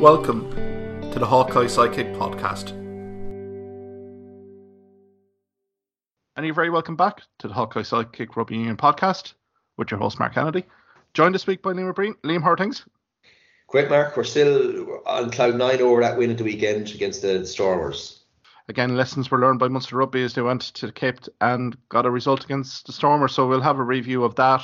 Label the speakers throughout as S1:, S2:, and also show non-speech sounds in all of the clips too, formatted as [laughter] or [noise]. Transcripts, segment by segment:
S1: Welcome to the Hawkeye Sidekick podcast. And you're very welcome back to the Hawkeye Sidekick Rugby Union podcast with your host, Mark Kennedy. Joined this week by Liam Breen. Liam, how things?
S2: Quick, Mark. We're still on cloud nine over that win at the weekend against the Stormers.
S1: Again, lessons were learned by Munster Rugby as they went to the Cape and got a result against the Stormers. So we'll have a review of that.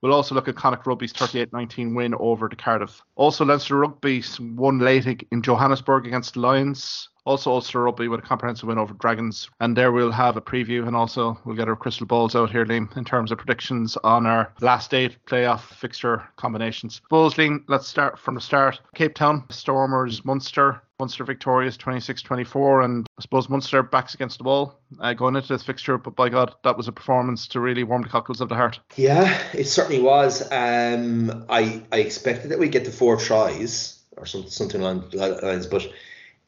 S1: We'll also look at Connacht Rugby's 38-19 win over the Cardiff. Also, Leinster Rugby won late in Johannesburg against the Lions. Also, Ulster Rugby with a comprehensive win over Dragons. And there we'll have a preview and also we'll get our crystal balls out here, Liam, in terms of predictions on our last eight playoff fixture combinations. Bulls, Liam, let's start from the start. Cape Town, Stormers, Munster. Munster victorious 26 24, and I suppose Munster backs against the wall uh, going into this fixture. But by God, that was a performance to really warm the cockles of the heart.
S2: Yeah, it certainly was. Um, I I expected that we'd get the four tries or something something along lines, but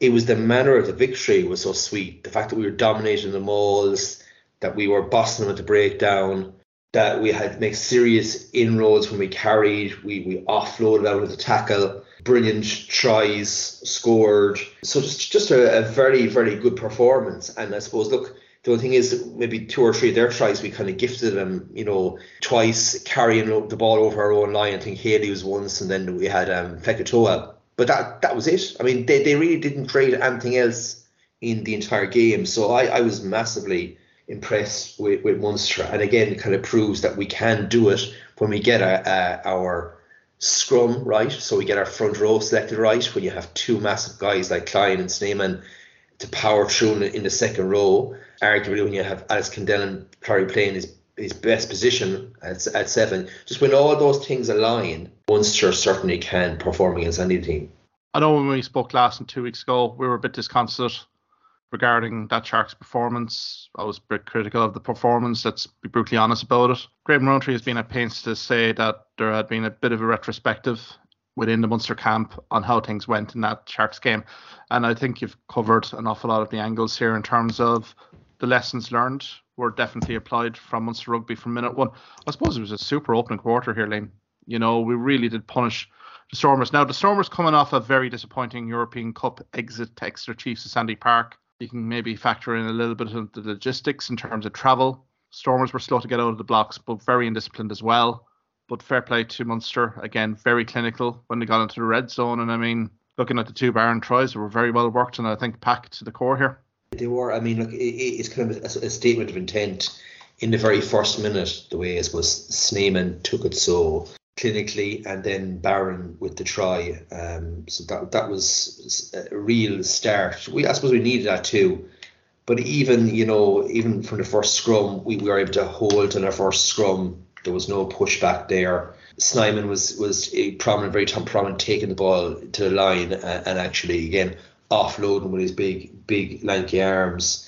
S2: it was the manner of the victory was so sweet. The fact that we were dominating the mauls, that we were bossing them at the breakdown, that we had make serious inroads when we carried, we we offloaded out of the tackle brilliant tries scored. So just just a, a, very very good performance. And I suppose look. The only thing is, maybe two or three of their tries, we kind of gifted them, you know, twice carrying the ball over our own line. I think Haley was once, and then we had um, Fekitoa. But that that was it. I mean, they, they really didn't create anything else in the entire game. So I, I was massively impressed with, with Munster. And again, it kind of proves that we can do it when we get a, a, our scrum right, so we get our front row selected right. When you have two massive guys like Kleyn and Snyman to power through in the second row, arguably when you have Alex Kendellen probably playing his his best position at, at seven, just when all those things align, Munster certainly can perform against any team.
S1: I know when we spoke last and two weeks ago, we were a bit disconsolate regarding that Sharks performance. I was a bit critical of the performance, let's be brutally honest about it. Graham Rowntree has been at pains to say that there had been a bit of a retrospective within the Munster camp on how things went in that Sharks game. And I think you've covered an awful lot of the angles here in terms of the lessons learned were definitely applied from Munster Rugby from minute one. I suppose it was a super opening quarter here, Lane. You know, we really did punish the Stormers. Now, the Stormers coming off a very disappointing European Cup exit to Exeter Chiefs at Sandy Park. You can maybe factor in a little bit of the logistics in terms of travel. Stormers were slow to get out of the blocks, but very indisciplined as well. But fair play to Munster. Again, very clinical when they got into the red zone. And I mean, looking at the two Barron tries, they were very well worked and I think packed to the core here.
S2: They were. I mean, look, it's kind of a, a statement of intent in the very first minute, the way it was Snyman took it so clinically, and then Barron with the try. Um, so that that was a real start. We I suppose we needed that too. But even you know even from the first scrum, we, we were able to hold in our first scrum. There was no pushback there. Snyman was was a prominent, very prominent, taking the ball to the line and, and actually again offloading with his big big lanky arms.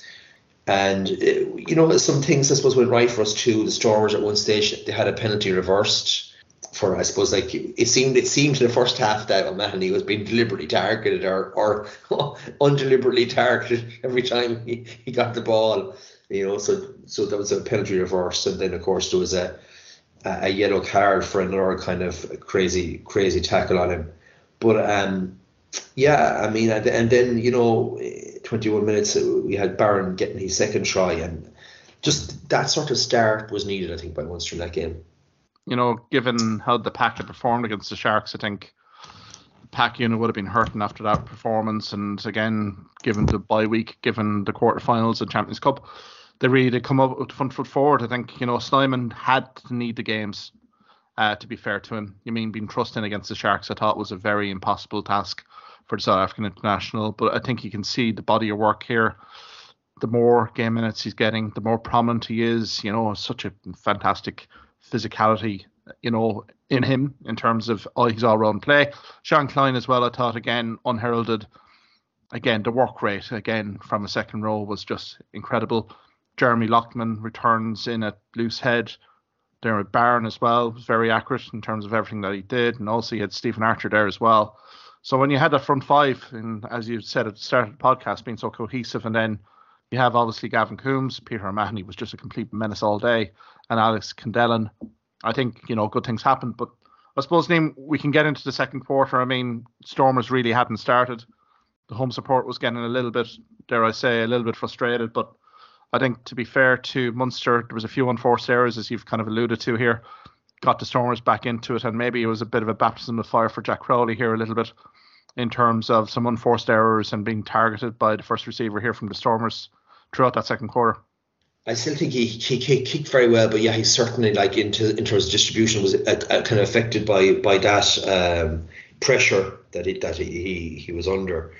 S2: And uh, you know some things I suppose went right for us too. The Stormers at one stage they had a penalty reversed for I suppose like it seemed it seemed in the first half that O'Mahony was being deliberately targeted or or [laughs] undeliberately targeted every time he, he got the ball. You know, so so that was a penalty reverse, and then of course there was a a yellow card for another kind of crazy crazy tackle on him. But um, yeah, I mean, and then you know, 21 minutes we had Barron getting his second try, and just that sort of start was needed, I think, by Munster in that game
S1: you know, given how the pack had performed against the Sharks, I think the pack unit would have been hurting after that performance. And again, given the bye week, given the quarterfinals and Champions Cup, they really did come up with front foot forward. I think, you know, Snyman had to need the games, uh, to be fair to him. You mean being trusting against the Sharks, I thought was a very impossible task for the South African international. But I think you can see the body of work here. The more game minutes he's getting, the more prominent he is. You know, such a fantastic physicality, you know, in him in terms of oh, all his all round play. Jean Kleyn as well, I thought again unheralded. Again, the work rate again from a second row was just incredible. Jeremy Loughman returns in at loose head. Diarmuid Barron as well was very accurate in terms of everything that he did, and also he had Stephen Archer there as well. So when you had that front five, and as you said at the start of the podcast, being so cohesive, and then you have obviously Gavin Coombs, Peter O'Mahony was just a complete menace all day, and Alex Kendellen. I think you know good things happened, but I suppose, Liam, we can get into the second quarter. I mean, Stormers really hadn't started. The home support was getting a little bit, dare I say, a little bit frustrated. But I think, to be fair to Munster, there was a few unforced errors, as you've kind of alluded to here. Got the Stormers back into it, and maybe it was a bit of a baptism of fire for Jack Crowley here a little bit in terms of some unforced errors and being targeted by the first receiver here from the Stormers throughout that second quarter.
S2: I still think he, he, he kicked very well, but yeah, he certainly like into in terms of distribution was uh, uh, kind of affected by by that um, pressure that it, that he, he was under.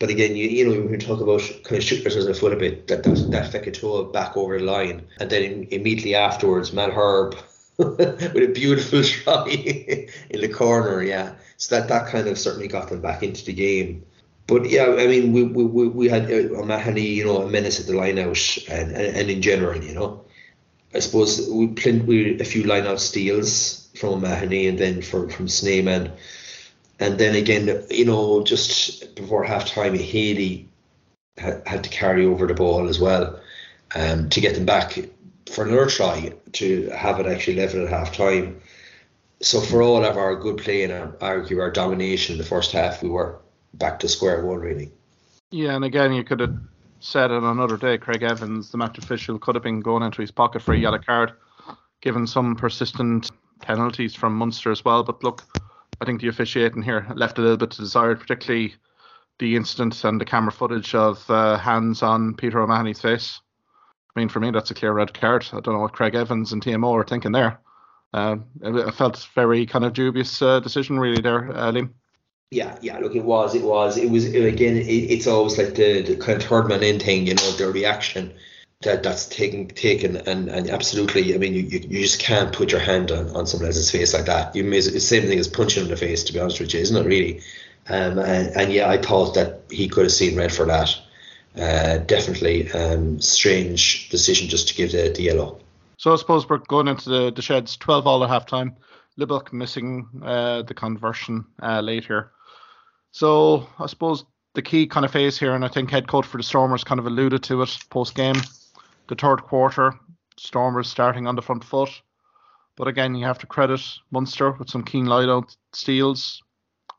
S2: But again, you, you know, when we talk about kind of shooting yourself in the foot a bit, that that, that Fekitoa back over the line, and then immediately afterwards, Mal Herb [laughs] with a beautiful try [laughs] in the corner, yeah. So that that kind of certainly got them back into the game but yeah, I mean, we we, we had uh, O'Mahony, you know, a menace at the line out, and, and, and in general, you know, I suppose we played we a few line out steals from O'Mahony and then for, from Snyman. And then again, you know, just before half time, Haley had, had to carry over the ball as well um, to get them back for another try to have it actually level at half time. So for all of our good play and argue our domination in the first half, we were back to square one, really.
S1: Yeah, and again, you could have said on another day. Craig Evans, the match official, could have been going into his pocket for a yellow card, given some persistent penalties from Munster as well. But look, I think the officiating here left a little bit to desired, particularly the incident and the camera footage of uh, hands on Peter O'Mahony's face. I mean, for me, that's a clear red card. I don't know what Craig Evans and TMO are thinking there. Uh, it, felt very kind of dubious uh, decision, really, there, uh, Liam.
S2: Yeah, yeah. Look, it was, it was, it was. Again, it, it's always like the, the kind of third man in thing, you know, the reaction that that's taken, taken, and and absolutely. I mean, you, you, you just can't put your hand on, on someone else's face like that. You may, it's the same thing as punching in the face, to be honest with you, isn't it? Really. Um, and, and yeah, I thought that he could have seen red for that. Uh, definitely um, strange decision just to give the, the yellow.
S1: So I suppose we're going into the, the sheds 12 all at half time. Libbok missing uh, the conversion uh, late here. So I suppose the key kind of phase here, and I think head coach for the Stormers kind of alluded to it post game. The third quarter, Stormers starting on the front foot. But again, you have to credit Munster with some keen line out steals.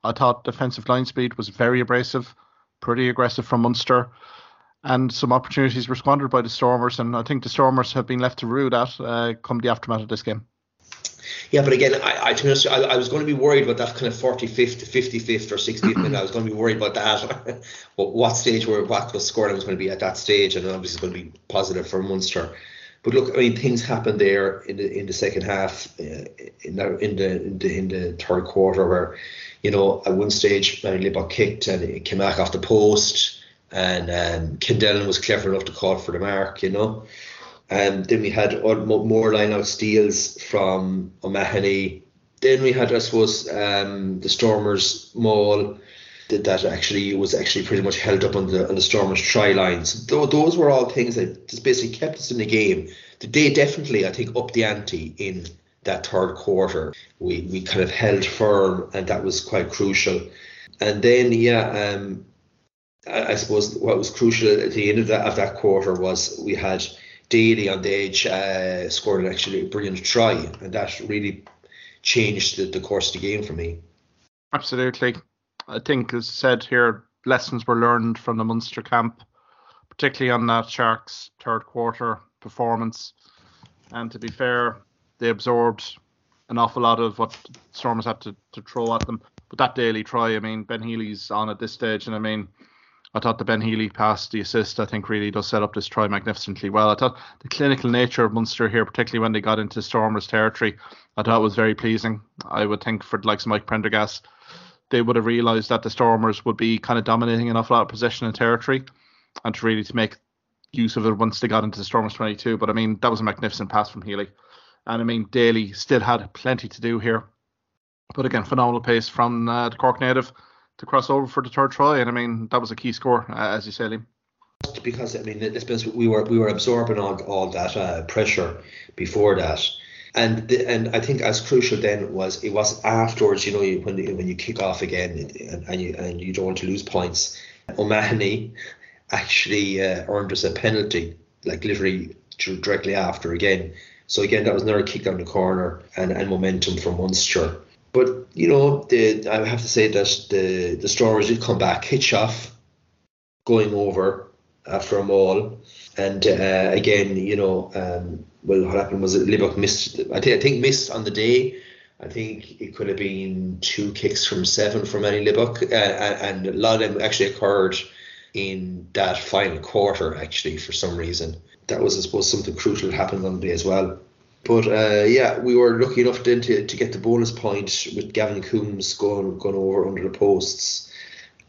S1: I thought defensive line speed was very abrasive, pretty aggressive from Munster, and some opportunities were squandered by the Stormers. And I think the Stormers have been left to rue that uh, come the aftermath of this game.
S2: Yeah, but again, I, I, to be honest, I, I was going to be worried about that kind of 45th, 55th, or 60th minute. I was going to be worried about that. [laughs] but what stage where what was scoring was going to be at that stage, and obviously it's going to be positive for Munster. But look, I mean, things happened there in the in the second half, uh, in, the, in the in the in the third quarter, where you know at one stage Libbok kicked and it came back off the post, and um, was clever enough to call for the mark, you know. And then we had more line out steals from O'Mahony. Then we had, I suppose, um, the Stormers Maul that, that actually was actually pretty much held up on the on the Stormers try lines. Though those were all things that just basically kept us in the game. They definitely, I think, upped the ante in that third quarter. We we kind of held firm, and that was quite crucial. And then, yeah, um, I, suppose what was crucial at the end of that of that quarter was we had Daly on the edge uh, scored an actually brilliant try, and that really changed the, the course of the game for me.
S1: Absolutely. I think, as said here, lessons were learned from the Munster camp, particularly on that Sharks third quarter performance. And to be fair, they absorbed an awful lot of what Stormers had to, to throw at them. But that Daly try, I mean, Ben Healy's on at this stage, and I mean, I thought the Ben Healy pass, the assist, I think really does set up this try magnificently well. I thought the clinical nature of Munster here, particularly when they got into Stormers territory, I thought was very pleasing. I would think for likes of Mike Prendergast, they would have realised that the Stormers would be kind of dominating an awful lot of possession and territory, and to really to make use of it once they got into the Stormers 22. But I mean, that was a magnificent pass from Healy. And I mean, Daly still had plenty to do here. But again, phenomenal pace from uh, the Cork native to cross over for the third try. And I mean, that was a key score, uh, as you say, Liam.
S2: Because I mean, been, we were we were absorbing all all that uh, pressure before that, and the, and I think as crucial then was it was afterwards. You know, when when you kick off again and, and you and you don't want to lose points. O'Mahony actually uh, earned us a penalty, like literally directly after again. So again, that was another kick down the corner and, and momentum from Munster but you know, the, I have to say that the the Stormers did come back, Hitchoff going over after a maul, and uh, again, you know, um, well, what happened was that Libbok missed. I think I think missed on the day. I think it could have been two kicks from seven from Manie Libbok, uh, and a lot of them actually occurred in that final quarter. Actually, for some reason, that was I suppose something crucial happened on the day as well. But uh, yeah, we were lucky enough then to, to get the bonus point with Gavin Coombs going going over under the posts,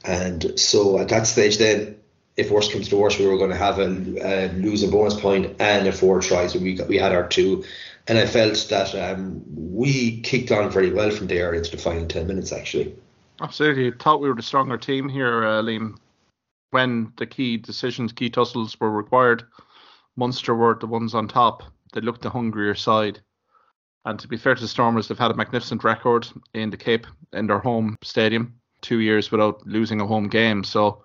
S2: and so at that stage then if worst comes to worst, we were going to have a, a lose a bonus point and a four tries. We we had our two, and I felt that um, we kicked on very well from there into the final ten minutes. Actually,
S1: absolutely. I Thought we were the stronger team here, uh, Liam. When the key decisions, key tussles were required, Munster were the ones on top. They looked the hungrier side. And to be fair to the Stormers, they've had a magnificent record in the Cape in their home stadium, two years without losing a home game. So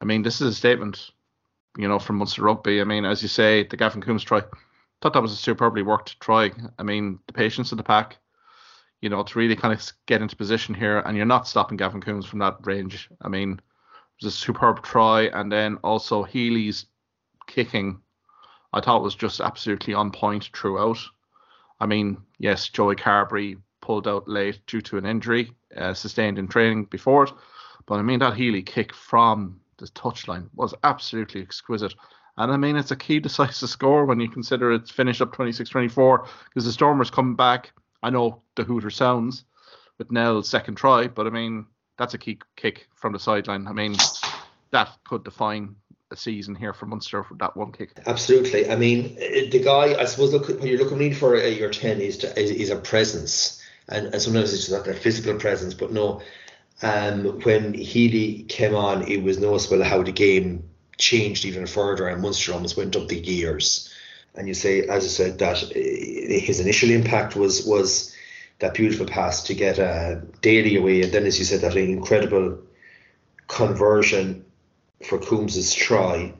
S1: I mean, this is a statement, you know, from Munster Rugby. I mean, as you say, the Gavin Coombs try, thought that was a superbly worked try. I mean, the patience of the pack, you know, to really kind of get into position here, and you're not stopping Gavin Coombs from that range. I mean, it was a superb try, and then also Healy's kicking, I thought was just absolutely on point throughout. I mean, yes, Joey Carbery pulled out late due to an injury uh, sustained in training before it, but I mean that Healy kick from the touchline was absolutely exquisite. And I mean, it's a key [laughs] decisive score when you consider it's finished up 26 24 because the Stormers come back. I know the Hooter sounds with Nell's second try, but I mean, that's a key kick from the sideline. I mean, that could define a season here for Munster for that one kick.
S2: Absolutely. I mean, the guy, I suppose, look, when you're looking for a year 10 is, to, is, a presence. And, and sometimes it's just not that physical presence, but no, um, when Healy came on, it was noticeable how the game changed even further, and Munster almost went up the gears. And you say, as I said, that uh, his initial impact was was that beautiful pass to get uh, Daly away, and then, as you said, that incredible conversion for Coombs's try.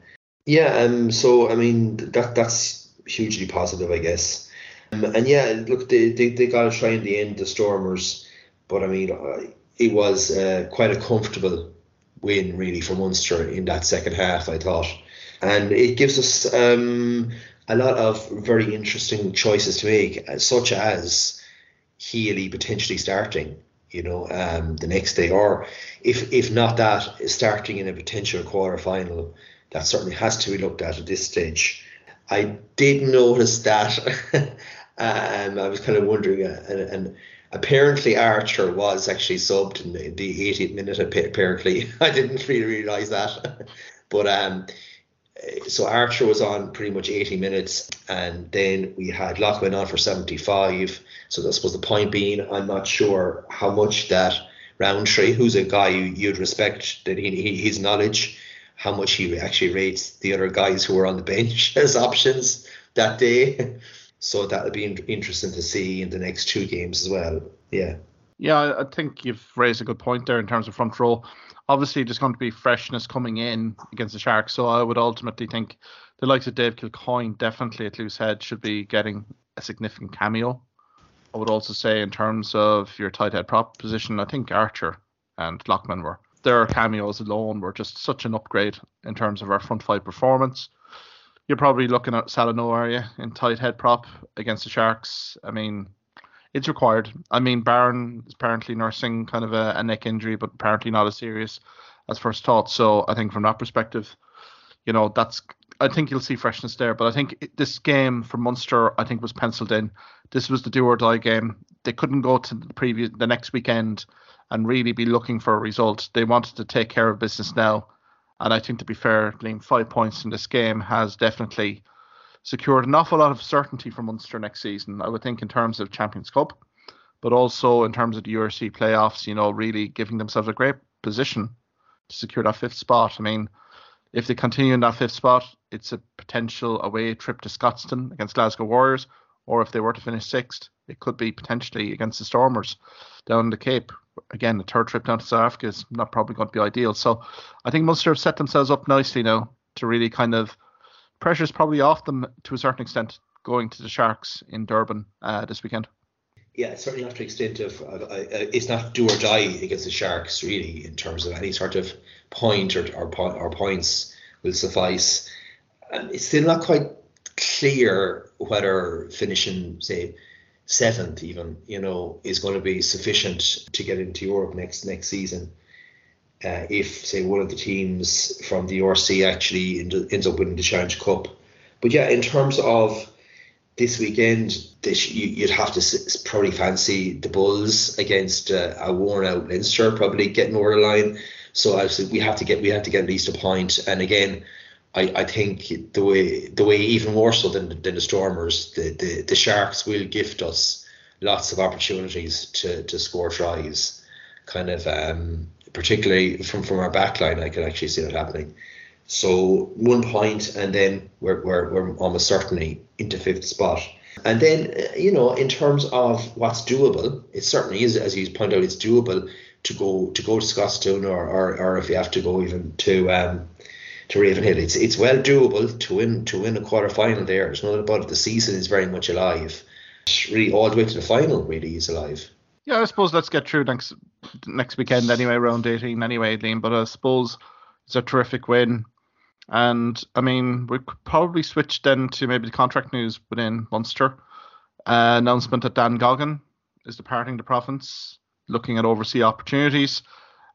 S2: Yeah, um, so I mean that that's hugely positive, I guess. Um, and yeah, look, they, they, they got a try in the end, the Stormers, but I mean, it was uh, quite a comfortable win, really, for Munster in that second half, I thought. And it gives us um, a lot of very interesting choices to make, uh, such as Healy potentially starting, you know, um, the next day, or if if not that, starting in a potential quarter final. That certainly has to be looked at at this stage. I did notice that. [laughs] um, I was kind of wondering, uh, and, and apparently Archer was actually subbed in the, the 80th minute. Apparently, [laughs] I didn't really realize that. [laughs] but um, Uh, so Archer was on pretty much 80 minutes, and then we had Loughlin on for 75. So I suppose the point being, I'm not sure how much that Rowntree, who's a guy you'd respect, that he, he, his knowledge, how much he actually rates the other guys who were on the [laughs] bench as options that day. [laughs] So that'll be interesting to see in the next two games as well. Yeah.
S1: Yeah, I think you've raised a good point there in terms of front row. Obviously, there's going to be freshness coming in against the Sharks, so I would ultimately think the likes of Dave Kilcoyne definitely at loose head should be getting a significant cameo. I would also say in terms of your tight head prop position, I think Archer and Loughman were their cameos alone were just such an upgrade in terms of our front five performance you're probably looking at Salano, are you, in tight head prop against the Sharks? I mean, it's required. I mean, Barron is apparently nursing kind of a, a, neck injury, but apparently not as serious as first thought. So I think from that perspective, you know, that's I think you'll see freshness there. But I think this game for Munster, I think, was penciled in. This was the do or die game. They couldn't go to the previous the next weekend and really be looking for a result. They wanted to take care of business now and I think, to be fair, Liam, five points in this game has definitely secured an awful lot of certainty for Munster next season. I would think in terms of Champions Cup, but also in terms of the URC playoffs, you know, really giving themselves a great position to secure that fifth spot. I mean, if they continue in that fifth spot, it's a potential away trip to Scotstoun against Glasgow Warriors, or if they were to finish sixth, it could be potentially against the Stormers down the Cape. Again, the third trip down to South Africa is not probably going to be ideal. So I think Munster have set themselves up nicely now to really kind of pressure's probably off them to a certain extent going to the Sharks in Durban uh, this weekend.
S2: Yeah, certainly not to the extent of uh, uh, it's not do or die against the Sharks really in terms of any sort of point or or, or points will suffice. And it's still not quite clear whether finishing say seventh even you know is going to be sufficient to get into Europe next next season. Uh, if say one of the teams from the RC actually ends up winning the Challenge Cup, but yeah, in terms of this weekend, this, you, would have to probably fancy the Bulls against uh, a worn out Leinster, probably getting over the line. So obviously we have to get we have to get at least a point. And again, I, I think the way the way even more so than than the Stormers, the, the, the Sharks will gift us lots of opportunities to, to score tries. Kind of um, particularly from, from our back line, I can actually see that happening. So one point, and then we're, we're, we're almost certainly into fifth spot. And then, uh, you know, in terms of what's doable, it certainly is, as you point out, it's doable to go to go to Scotstoun or, or, or if you have to go even to um, to Ravenhill. It's it's well doable to win to win a quarter final there. There's no about it. The season is very much alive. Really all the way to the final really is alive.
S1: Yeah, I suppose let's get through next next weekend anyway, round eighteen anyway, Liam. But I suppose it's a terrific win. And I mean, we could probably switch then to maybe the contract news within Munster. Uh, announcement that Dan Goggin is departing the province, looking at overseas opportunities,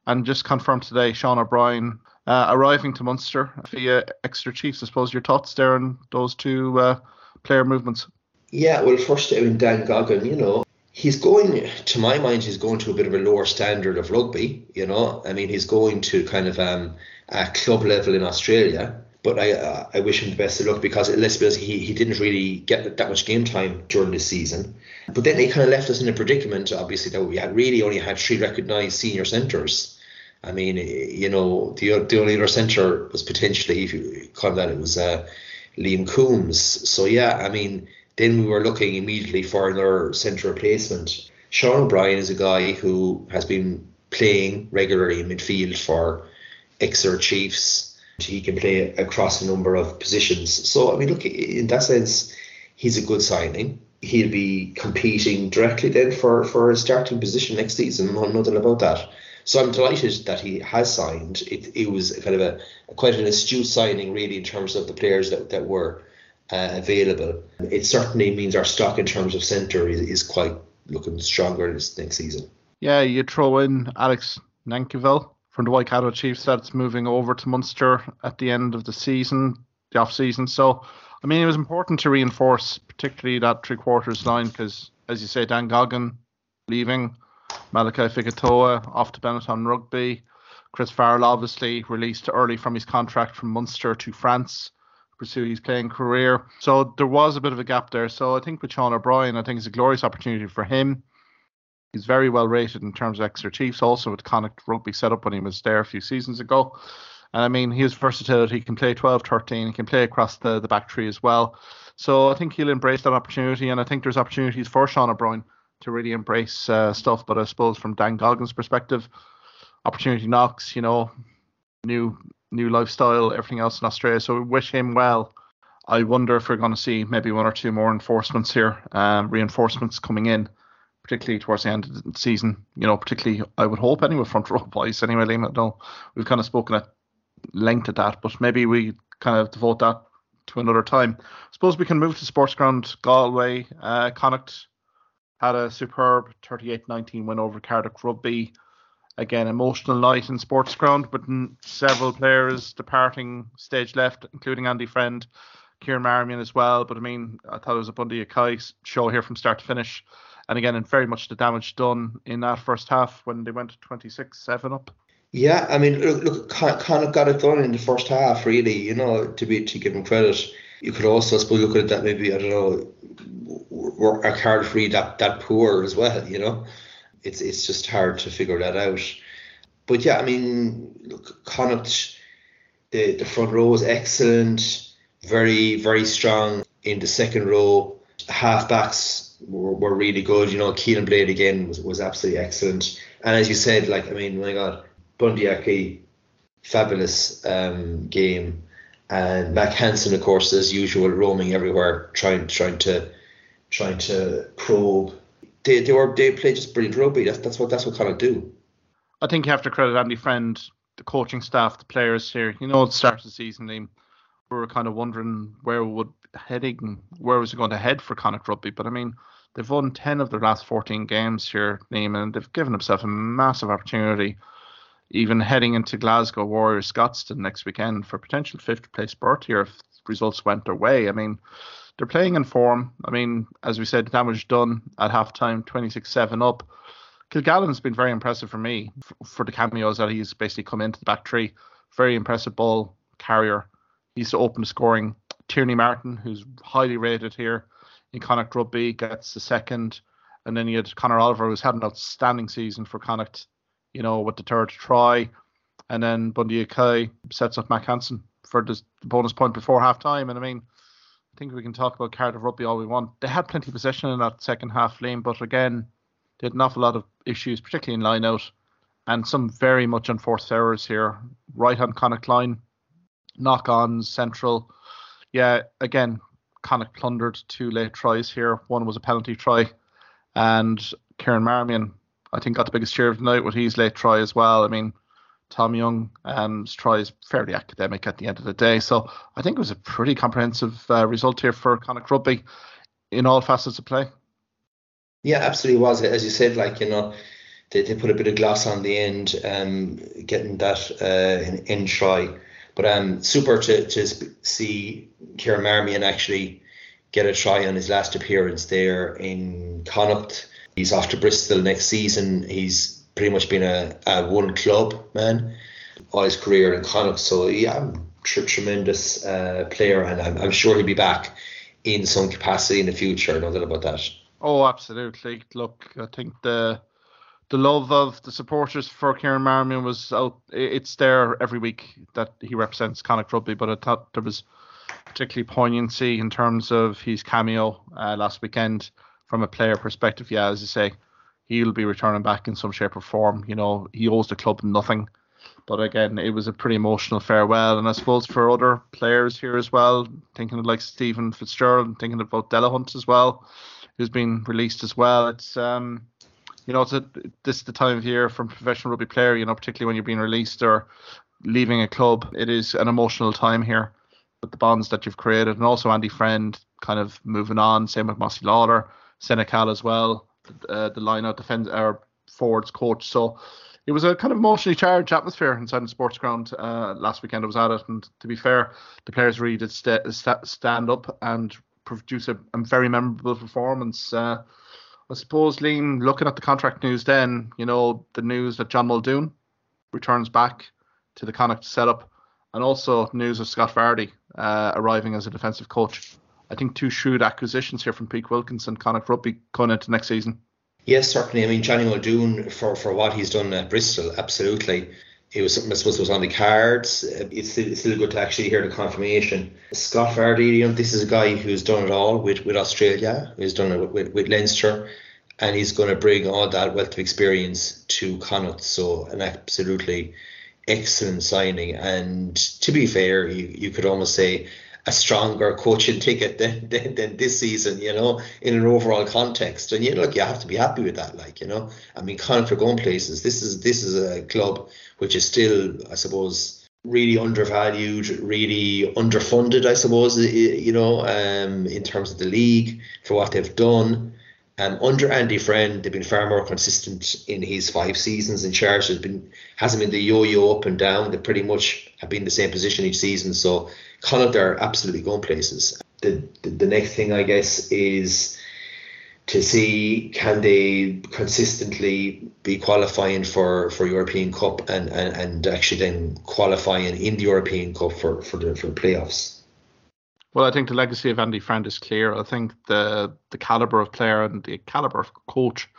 S1: and just confirmed today Sean O'Brien uh, arriving to Munster via Exeter Chiefs. I suppose your thoughts there on those two uh, player movements.
S2: Yeah, well, first, I mean, Dan Goggin, you know, he's going, to my mind, he's going to a bit of a lower standard of rugby, you know. I mean, he's going to kind of um, at club level in Australia. But I uh, I wish him the best of luck because let's be honest, he, he didn't really get that much game time during this season. But then he kind of left us in a predicament, obviously, that we had really only had three recognised senior centres. I mean, you know, the the only other centre was potentially, if you call that, it was uh, Liam Coombs. So yeah, I mean, then we were looking immediately for another centre replacement. Sean O'Brien is a guy who has been playing regularly in midfield for Exeter Chiefs. He can play across a number of positions. So, I mean, look, in that sense, he's a good signing. He'll be competing directly then for, for a starting position next season. No, nothing about that. So I'm delighted that he has signed. It, it was kind of a, quite an astute signing, really, in terms of the players that, that were uh, available. It certainly means our stock in terms of centre is, is quite looking stronger this next season.
S1: Yeah, you throw in Alex Nankivell from the Waikato Chiefs that's moving over to Munster at the end of the season, the off season. So, I mean, it was important to reinforce, particularly that three quarters line, because as you say, Dan Goggin leaving, Malakai Fekitoa off to Benetton Rugby, Chris Farrell obviously released early from his contract from Munster to France pursue his playing career. So there was a bit of a gap there. So I think with Sean O'Brien, I think it's a glorious opportunity for him He's very well rated in terms of Exeter Chiefs, also with Connacht Rugby set up when he was there a few seasons ago. And I mean, his versatility, he can play 12, 13, he can play across the, the back tree as well. So I think he'll embrace that opportunity, and I think there's opportunities for Sean O'Brien to really embrace uh, stuff. But I suppose from Dan Goggin's perspective, opportunity knocks, you know, new new lifestyle, everything else in Australia. So we wish him well. I wonder if we're going to see maybe one or two more enforcements here, um, reinforcements coming in particularly towards the end of the season. You know, particularly I would hope anyway front row boys anyway. Liam, know we've kind of spoken at length at that, but maybe we kind of devote that to another time. I suppose we can move to Sports Ground Galway. Uh, Connacht had a superb 38-19 win over Cardiff Rugby. Again, emotional night in Sports Ground, but several players departing stage left, including Andy Friend, Kieran Marmion as well. But I mean, I thought it was a Bundee Aki show here from start to finish and again, and very much the damage done in that first half when they went 26 7 up.
S2: Yeah, I mean, look, look, kind of got it done in the first half, really. You know, to be to give them credit. You could also, I suppose, look at that. Maybe I don't know, a card free that that poor as well. You know, it's it's just hard to figure that out. But yeah, I mean, look, Connacht, the the front row was excellent, very very strong in the second row. Halfbacks were, were really good. You know, Caolin Blade again was, was absolutely excellent. And as you said, like I mean, my God, Bundee Aki, fabulous um, game, and Mack Hansen, of course, as usual, roaming everywhere, trying trying to trying to probe they they were they played just brilliant rugby. That's that's what that's what Connacht do.
S1: I think you have to credit Andy Friend, the coaching staff, the players here. You know, at the start of the season, they were kind of wondering where would heading, where was it going to head for Connacht Rugby. But I mean, they've won 10 of their last 14 games here, Liam, and they've given themselves a massive opportunity, even heading into Glasgow Warriors Scotstoun next weekend for potential fifth place berth here if results went their way. I mean, they're playing in form. I mean, as we said, damage done at halftime, 26 7 up. Kilgallen's been very impressive for me for the cameos that he's basically come into the back three. Very impressive ball carrier. He's open scoring. Tierney Martin, who's highly rated here in Connacht Rugby, gets the second. And then you had Conor Oliver, who's had an outstanding season for Connacht, you know, with the third try. And then Bundee Aki sets up Mack Hansen for the bonus point before half time. And I mean, I think we can talk about Cardiff Rugby all we want. They had plenty of possession in that second half lane, but again, they had an awful lot of issues, particularly in line out, and some very much unforced errors here. Right hand Connacht line, knock ons, central. Yeah, again, Connacht plundered two late tries here. One was a penalty try, and Kieran Marmion, I think, got the biggest cheer of the night with his late try as well. I mean, Tom Young's um, try is fairly academic at the end of the day. So I think it was a pretty comprehensive uh, result here for Connacht Rugby in all facets of play.
S2: Yeah, absolutely was. As you said, like, you know, they, they put a bit of gloss on the end, um, getting that uh, in, in try. But um, super to, to see Kieran Marmion actually get a try on his last appearance there in Connacht. He's off to Bristol next season. He's pretty much been a, a one club man all his career in Connacht. So yeah, tr- tremendous uh, player, and I'm, I'm, sure he'll be back in some capacity in the future. No doubt about that.
S1: Oh, absolutely. Look, I think the the love of the supporters for Kieran Marmion was out. It's there every week that he represents Connacht Rugby, but I thought there was particularly poignancy in terms of his cameo uh, last weekend from a player perspective. Yeah, as you say, he'll be returning back in some shape or form. You know, he owes the club nothing. But again, it was a pretty emotional farewell. And I suppose for other players here as well, thinking of like Stephen Fitzgerald and thinking about Delahunt as well, who's been released as well. It's um you know, it's a, this is the time of year from professional rugby player, you know, particularly when you're being released or leaving a club. It is an emotional time here with the bonds that you've created. And also Andy Friend kind of moving on. Same with Mossy Lawler, Senecal as well uh, the line out defense or forwards coach. So it was a kind of emotionally charged atmosphere inside the sports ground uh, last weekend. I was at it, and to be fair, the players really did st- st- stand up and produce a, a very memorable performance. Uh, I suppose, looking at the contract news, then you know the news that John Muldoon returns back to the Connacht setup, and also news of Scott Fardy uh, arriving as a defensive coach. I think two shrewd acquisitions here from Pete Wilkinson, Connacht Rugby going into next season.
S2: Yes, certainly. I mean, Johnny Muldoon for for what he's done at Bristol, absolutely. It was something I suppose was on the cards. Uh, it's still, it's still good to actually hear the confirmation. Scott Fardy, you know, this is a guy who's done it all with, with Australia, who's done it with, with, with Leinster, and he's going to bring all that wealth of experience to Connacht. So, an absolutely excellent signing. And to be fair, you, you could almost say a stronger coaching ticket than, than, than this season, you know, in an overall context. And you look, you have to be happy with that, like, you know. I mean, Connacht are going places. This is this is a club which is still, I suppose, really undervalued, really underfunded, I suppose, you know, um, in terms of the league for what they've done. Um, under Andy Friend, they've been far more consistent in his five seasons in charge. There's been hasn't been the yo-yo up and down. They pretty much have been the same position each season. So Connacht are absolutely going places. The, the, the next thing I guess is to see can they consistently be qualifying for, for European Cup and, and, and actually then qualifying in the European Cup for, for the for playoffs.
S1: Well, I think the legacy of Andy Friend is clear. I think the the caliber of player and the caliber of coach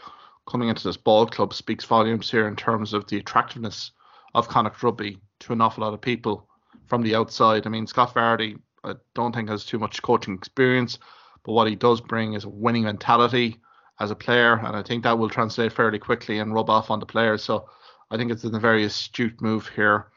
S1: coming into this ball club speaks volumes here in terms of the attractiveness of Connacht rugby to an awful lot of people from the outside. I mean, Scott Fardy, I don't think has too much coaching experience, but what he does bring is a winning mentality as a player, and I think that will translate fairly quickly and rub off on the players. So I think it's a very astute move here.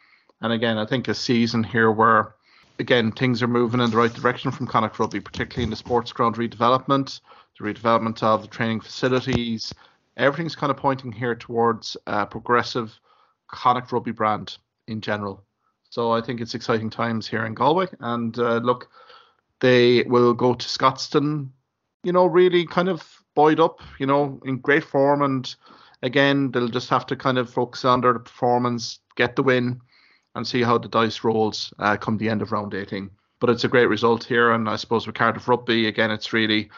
S1: And again, I think a season here where again things are moving in the right direction from Connacht Rugby, particularly in the sports ground redevelopment. the redevelopment of the training facilities. Everything's kind of pointing here towards a progressive Connacht rugby brand in general. So I think it's exciting times here in Galway. And uh, look, they will go to Scotstoun, you know, really kind of buoyed up, you know, in great form. And again, they'll just have to kind of focus on their performance, get the win, and see how the dice rolls uh, come the end of round 18. But it's a great result here. And I suppose with Cardiff Rugby, again, it's really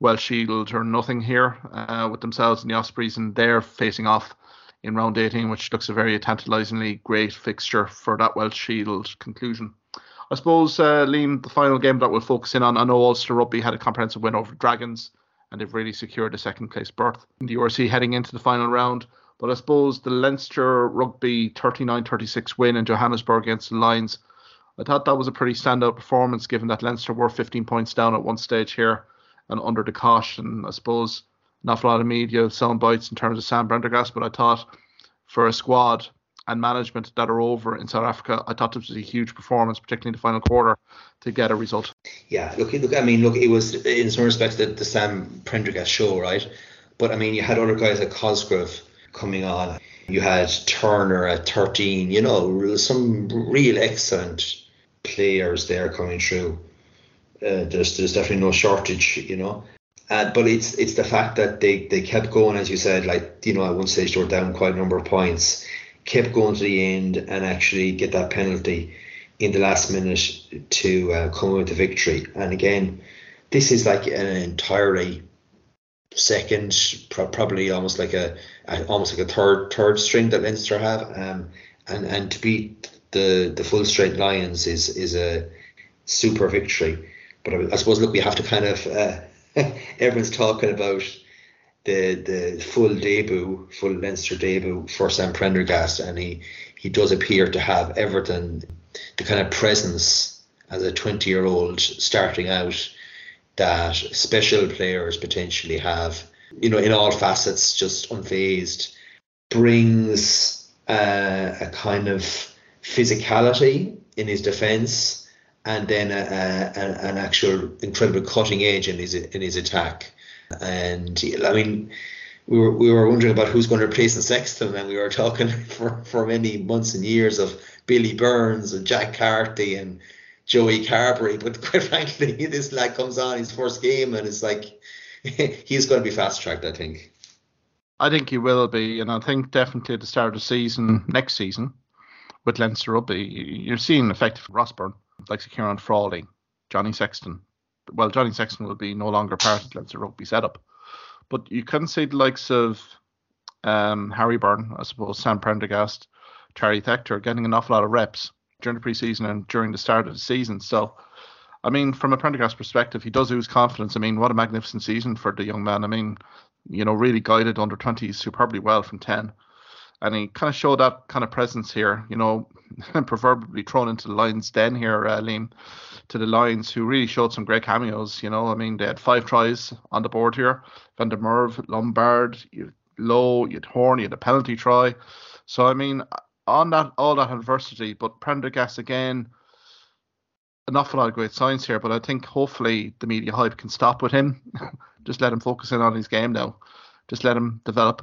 S1: well shielded or nothing here uh, with themselves and the Ospreys, and they're facing off in round 18, which looks a very tantalisingly great fixture for that Welsh Shield conclusion. I suppose, uh, Liam, the final game that we'll focus in on, I know Ulster Rugby had a comprehensive win over Dragons, and they've really secured a second place berth in the URC heading into the final round. But I suppose the Leinster Rugby 39 36 win in Johannesburg against the Lions, I thought that was a pretty standout performance given that Leinster were 15 points down at one stage here and under the. And I suppose an awful lot of media sound bites in terms of Sam Prendergast, but I thought for a squad and management that are over in South Africa, I thought this was a huge performance, particularly in the final quarter, to get a result.
S2: Yeah, look, look. I mean, look, it was in some respects the, the Sam Prendergast show, right? But I mean, you had other guys like Cosgrove coming on. You had Turner at 13. You know, some real excellent players there coming through. Uh, there's there's definitely no shortage, you know. Uh, but it's it's the fact that they, they kept going, as you said, like you know, at one stage they were down quite a number of points, kept going to the end and actually get that penalty in the last minute to uh, come with the victory. And again, this is like an entirely second, pro- probably almost like a, almost like a third third string that Leinster have. Um, and and to beat the the full strength Lions is is a super victory. But I, I suppose look, we have to kind of. Uh, [laughs] everyone's talking about the the full debut, full Leinster debut for Sam Prendergast, and he he does appear to have everything, the kind of presence as a 20 year old starting out that special players potentially have. You know, in all facets, just unfazed, brings uh, a kind of physicality in his defence and then a, a, an actual incredible cutting edge in his in his attack. And I mean, we were we were wondering about who's going to replace the Sexton, and we were talking [laughs] for, for many months and years of Billy Burns and Jack Carty and Joey Carbery. But quite [laughs] frankly, this lad comes on his first game, and it's like [laughs] he's going to be fast tracked. I think.
S1: I think he will be, and I think definitely at the start of the season, next season, with Leinster Rugby, you're seeing effective Ross Byrne like Ciarán Frawley, Johnny Sexton. Well, Johnny Sexton will be no longer part of the Leinster rugby setup, but you can see the likes of um, Harry Byrne, I suppose, Sam Prendergast, Charlie Tector getting an awful lot of reps during the preseason and during the start of the season. So, I mean, from a Prendergast perspective, he does lose confidence. I mean, what a magnificent season for the young man. I mean, you know, really guided under 20s superbly well from 10 and he kind of showed that kind of presence here, you know, [laughs] proverbially thrown into the Lions' den here, uh, Liam, to the Lions, who really showed some great cameos. You know, I mean, they had five tries on the board here Van der Merwe, Lombard, you, Low, you had Horn, you had a penalty try. So, I mean, on that, all that adversity, but Prendergast again, an awful lot of great signs here, but I think hopefully the media hype can stop with him. [laughs] Just let him focus in on his game now. Just let him develop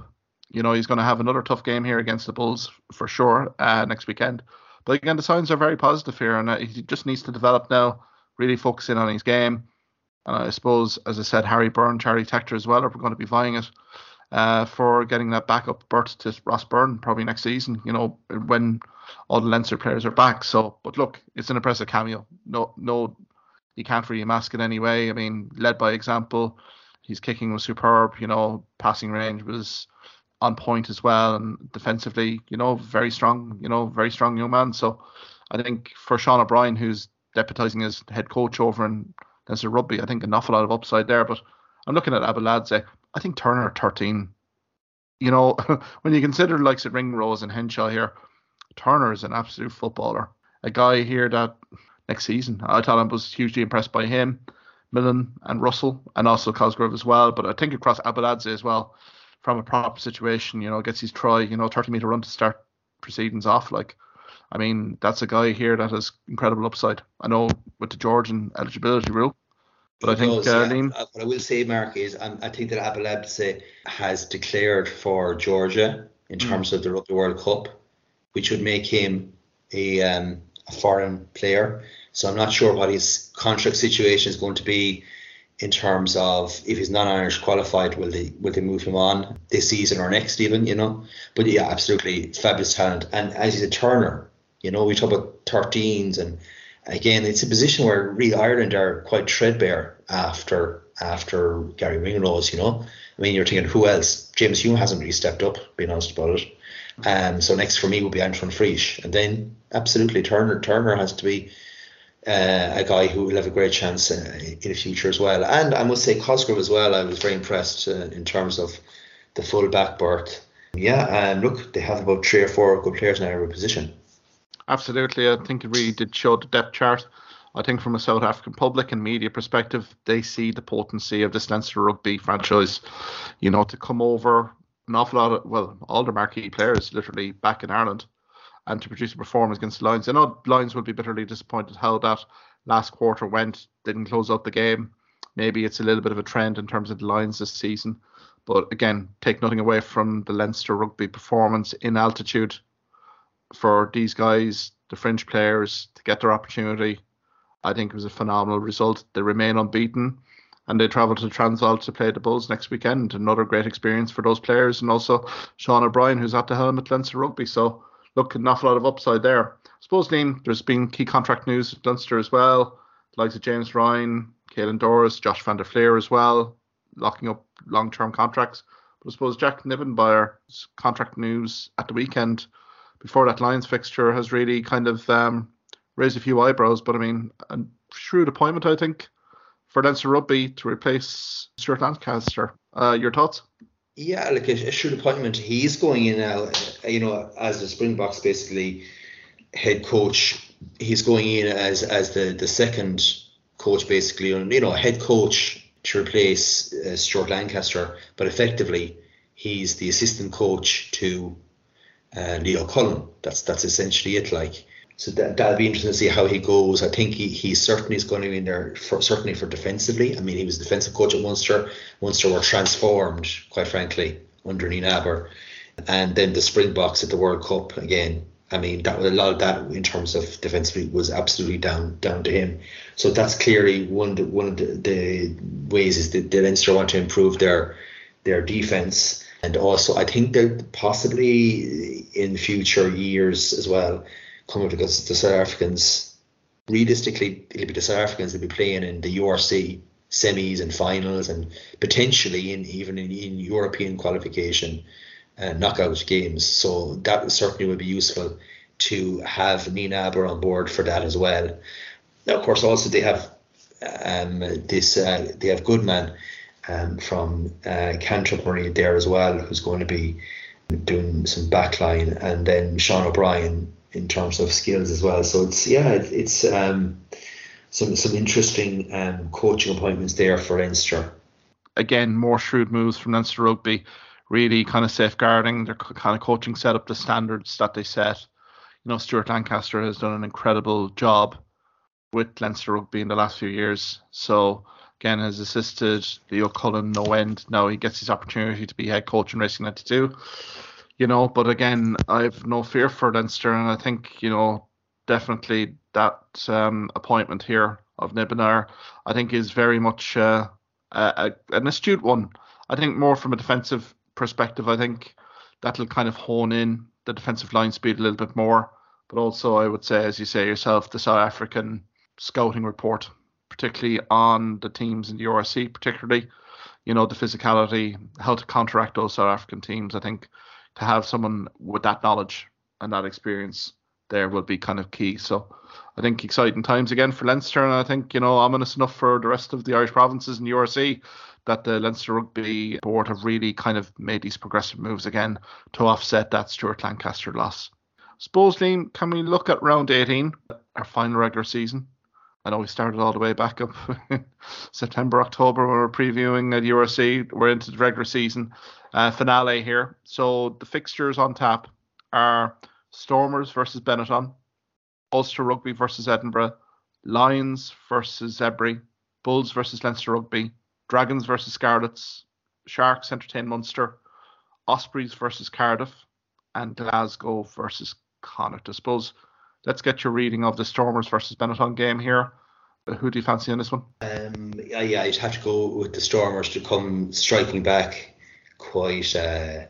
S1: you know, he's going to have another tough game here against the Bulls for sure uh, next weekend. But again, the signs are very positive here, and uh, he just needs to develop now, really focus in on his game. And I suppose, as I said, Harry Byrne, Charlie Tector as well are going to be vying it uh, for getting that backup berth to Ross Byrne probably next season. You know, when all the Leinster players are back. So, but look, it's an impressive cameo. No, no, you can't really mask it anyway. I mean, led by example. His kicking was superb. You know, passing range was on point as well, and defensively, you know, very strong, you know, very strong young man. So I think for Sean O'Brien, who's deputising as head coach over in Leinster Rugby, I think an awful lot of upside there. But I'm looking at Abeladze. I think Turner 13. You know, [laughs] when you consider likes of Ringrose and Henshaw here, Turner is an absolute footballer. A guy here that next season, I thought I was hugely impressed by him, Millen and Russell, and also Cosgrove as well. But I think across Abeladze as well from a proper situation, you know, gets his try, you know, 30 meter run to start proceedings off. Like, I mean, that's a guy here that has incredible upside. I know with the Georgian eligibility rule, But I think
S2: does,
S1: uh,
S2: yeah.
S1: Liam,
S2: Uh, What I will say, Mark, is um, I think that Abeladze has declared for Georgia in
S1: Mm.
S2: terms of the Rugby World Cup, which would make him a, um, a foreign player. So I'm not sure what his contract situation is going to be in terms of if he's non-Irish qualified, will they will they move him on this season or next even, you know? But yeah, absolutely fabulous talent. And as he's a turner, you know, we talk about 13s and again, it's a position where really Ireland are quite threadbare after after Garry Ringrose, you know. I mean, you're thinking who else? James Hume hasn't really stepped up, being honest about it. Um, so next for me would be Antoine Frisch, and then absolutely Turner. Turner has to be uh, a guy who will have a great chance uh, in the future as well. And I must say Cosgrove as well. I was very impressed uh, in terms of the full back berth. Yeah, and look, they have about three or four good players in every position.
S1: Absolutely. I think it really did show the depth chart. I think from a South African public and media perspective, they see the potency of this Leinster rugby franchise. You know, to come over an awful lot of, well, all the marquee players literally back in Ireland and to produce a performance against the Lions. I know Lions will be bitterly disappointed how that last quarter went, didn't close out the game. Maybe it's a little bit of a trend in terms of the Lions this season. But again, take nothing away from the Leinster rugby performance in altitude for these guys, the French players, to get their opportunity. I think it was a phenomenal result. They remain unbeaten and they travel to Transvaal to play the Bulls next weekend. Another great experience for those players and also Sean O'Brien, who's at the helm at Leinster Rugby. So, look, an awful lot of upside there. I suppose, Liam, there's been key contract news at Leinster as well. The likes of James Ryan, Caelan Doris, Josh van der Flier as well, locking up long term contracts. But I suppose Jacques Nienaber's contract news at the weekend before that Lions fixture has really kind of um, raised a few eyebrows. But I mean, a shrewd appointment, I think, for Leinster Rugby to replace Stuart Lancaster. Uh, your thoughts?
S2: Yeah, like a, a shrewd appointment. He's going in now, you know, as the Springboks basically head coach. He's going in as as the the second coach, basically, and you know, head coach to replace uh, Stuart Lancaster, but effectively he's the assistant coach to uh, Leo Cullen. That's that's essentially it. Like, so that that'll be interesting to see how he goes. I think he, he certainly is going to be in there for certainly for defensively. I mean, he was defensive coach at Munster. Munster were transformed, quite frankly, under Nienaber. And then the Springboks at the World Cup again. I mean, that a lot of that in terms of defensively was absolutely down down to him. So that's clearly one of the, one of the, the ways is that the Leinster want to improve their their defense. And also, I think that possibly in future years as well, coming because the South Africans, realistically, it'll be the South Africans will be playing in the URC semis and finals, and potentially in even in, in European qualification uh, knockout games. So that certainly would be useful to have Nienaber on board for that as well. Now, of course, also they have um, this uh, they have Goodman um, from uh, Canterbury there as well, who's going to be doing some backline, and then Sean O'Brien in terms of skills as well. So it's yeah, it's, it's um, some some interesting um, coaching appointments there for Leinster.
S1: Again, more shrewd moves from Leinster Rugby, really kind of safeguarding their kind of coaching setup, the standards that they set. You know, Stuart Lancaster has done an incredible job with Leinster Rugby in the last few years. So again, has assisted Leo Cullen no end. Now he gets his opportunity to be head coach in Racing 92. You know, but again, I have no fear for Leinster, and I think you know definitely that um, appointment here of Nienaber, I think is very much uh, a, a, an astute one. I think more from a defensive perspective, I think that'll kind of hone in the defensive line speed a little bit more. But also, I would say, as you say yourself, the South African scouting report, particularly on the teams in the URC, particularly, you know, the physicality, how to counteract those South African teams. I think to have someone with that knowledge and that experience there will be kind of key. So I think exciting times again for Leinster, and I think you know ominous enough for the rest of the Irish provinces in the URC that the Leinster Rugby Board have really kind of made these progressive moves again to offset that Stuart Lancaster loss. Suppose, Liam, can we look at round 18, our final regular season? I know we started all the way back up [laughs] September, October when we were previewing at URC. We're into the regular season uh, finale here. So the fixtures on tap are Stormers versus Benetton, Ulster Rugby versus Edinburgh, Lions versus Zebre, Bulls versus Leinster Rugby, Dragons versus Scarlets, Sharks entertain Munster, Ospreys versus Cardiff, and Glasgow versus Connacht. I suppose let's get your reading of the Stormers versus Benetton game here. Uh, who do you fancy in this one?
S2: Um, yeah, yeah, I'd have to go with the Stormers to come striking back quite uh,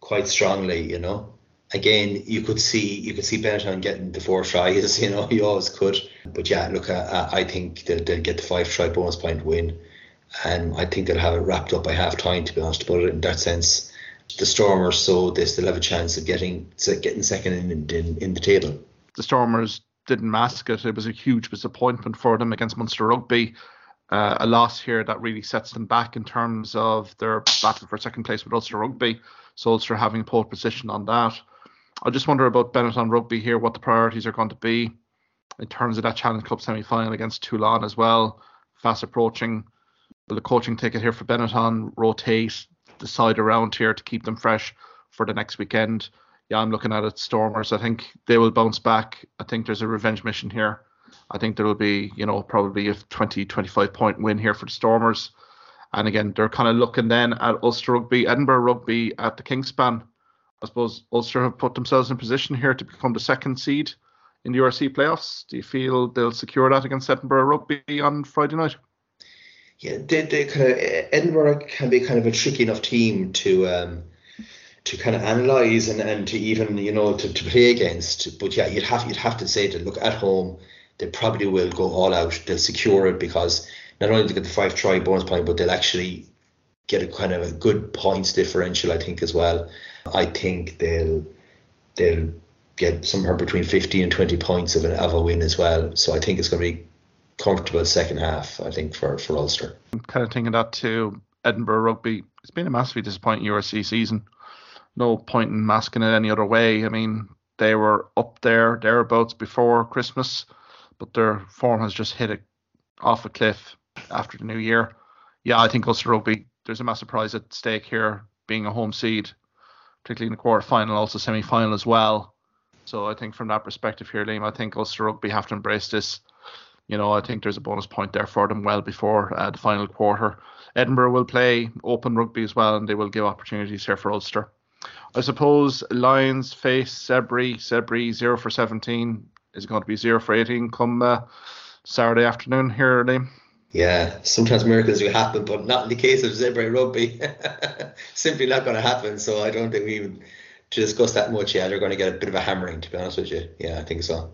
S2: quite strongly. You know, again, you could see you could see Benetton getting the four tries. [laughs] You know, you always could. But yeah, look, I, I think they'll, they'll get the five try bonus point win, and I think they'll have it wrapped up by half time. To be honest, put it in that sense, the Stormers so they still have a chance of getting getting second in, in, in the table.
S1: The Stormers didn't mask it. It was a huge disappointment for them against Munster Rugby. Uh, a loss here that really sets them back in terms of their battle for second place with Ulster Rugby. So Ulster having a pole position on that. I just wonder about Benetton Rugby here, what the priorities are going to be in terms of that Challenge Cup semi final against Toulon as well. Fast approaching. Will the coaching ticket here for Benetton rotate the side around here to keep them fresh for the next weekend? Yeah, I'm looking at it. Stormers, I think they will bounce back. I think there's a revenge mission here. I think there will be, you know, probably a 20, 25 point win here for the Stormers. And again, they're kind of looking then at Ulster Rugby, Edinburgh Rugby at the Kingspan I suppose Ulster have put themselves in position here to become the second seed in the URC playoffs. Do you feel they'll secure that against Edinburgh Rugby on Friday night?
S2: Yeah, they, they kind of Edinburgh can be kind of a tricky enough team to um, to kind of analyze and, and to even you know to, to play against. But yeah, you'd have you'd have to say that look at home, they probably will go all out. They'll secure it because not only they get the five try bonus point, but they'll actually get a kind of a good points differential, I think, as well. I think they'll they'll get somewhere between 50 and 20 points of, an, of a win as well. So I think it's going to be comfortable second half, I think, for, for Ulster.
S1: I'm kind of thinking that too. Edinburgh Rugby, it's been a massively disappointing URC season. No point in masking it any other way. I mean, they were up there, thereabouts before Christmas, but their form has just hit it off a cliff after the new year. Yeah, I think Ulster Rugby, there's a massive prize at stake here, being a home seed particularly in the quarter final, also semi final as well. So I think from that perspective here, Liam, I think Ulster Rugby have to embrace this. You know, I think there's a bonus point there for them well before uh, the final quarter. Edinburgh will play open rugby as well, and they will give opportunities here for Ulster. I suppose Lions face Zebre. Zebre 0 for 17 is going to be 0 for 18 come uh, Saturday afternoon here, Liam.
S2: Yeah, sometimes miracles do happen, but not in the case of Zebre Rugby. [laughs] Simply not going to happen. So I don't think we even to discuss that much. Yeah, they're going to get a bit of a hammering, to be honest with you. Yeah, I think so.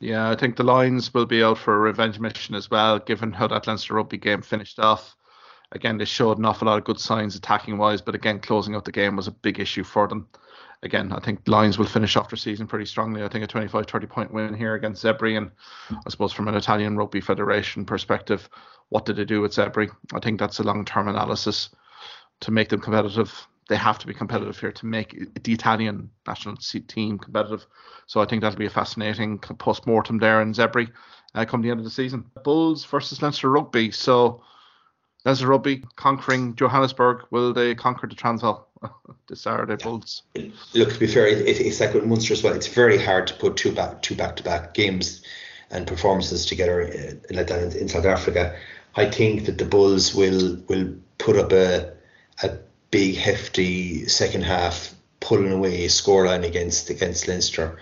S1: Yeah, I think the Lions will be out for a revenge mission as well, given how that Leinster Rugby game finished off. Again, they showed an awful lot of good signs attacking wise, but again, closing out the game was a big issue for them again, I think Lions will finish off their season pretty strongly. I think a 25 30 point win here against Zebre. And I suppose from an Italian Rugby Federation perspective, what did they do with Zebre? I think that's a long term analysis to make them competitive. They have to be competitive here to make the Italian national team competitive. So I think that'll be a fascinating post mortem there in Zebre uh, come the end of the season. Bulls versus Leinster Rugby. So Leinster Rugby conquering Johannesburg. Will they conquer the Transvaal? [laughs] the Saturday yeah. Bulls.
S2: Look, to be fair, it, it's like with Munster as well. It's very hard to put two back two back to back games and performances together uh, like that in, in, South Africa. I think that the Bulls will will put up a a big hefty second half, pulling away a scoreline against against Leinster.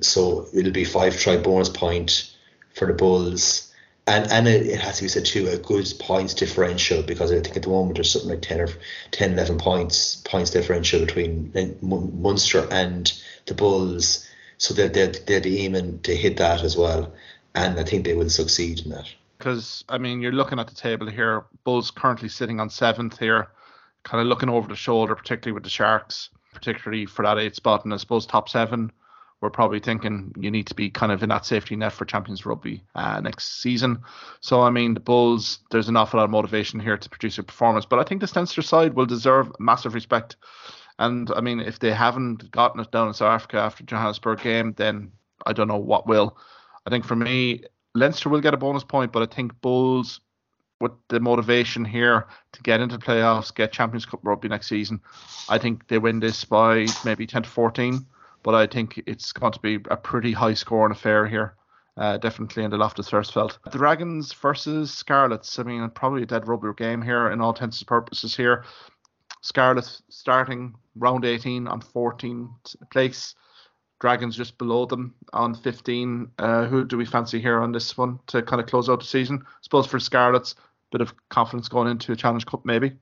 S2: So it'll be five try bonus point for the Bulls and and it, it, has to be said too a good points differential because I think at the moment there's something like 10 or 10 11 points points differential between Munster and the Bulls. So they're, they're, they're aiming to hit that as well. And I think they will succeed in that.
S1: Because I mean you're looking at the table here. Bulls currently sitting on seventh here kind of looking over the shoulder particularly with the Sharks particularly for that eighth spot. And I suppose top seven we're probably thinking you need to be kind of in that safety net for Champions Rugby uh, next season. So, I mean, the Bulls, there's an awful lot of motivation here to produce a performance, but I think the Leinster side will deserve massive respect. And I mean, if they haven't gotten it down in South Africa after Johannesburg game, then I don't know what will. I think for me, Leinster will get a bonus point, but I think Bulls, with the motivation here to get into playoffs, get Champions Cup rugby next season, I think they win this by maybe 10 to 14 but I think it's going to be a pretty high scoring affair here. uh, definitely in the Loftus Versfeld. The Dragons versus Scarlets. I mean, probably a dead rubber game here in all intents and purposes here. Scarlets starting round 18 on 14th place. Dragons just below them on 15. Uh, who do we fancy here on this one to kind of close out the season? I suppose for Scarlets, bit of confidence going into a Challenge Cup maybe.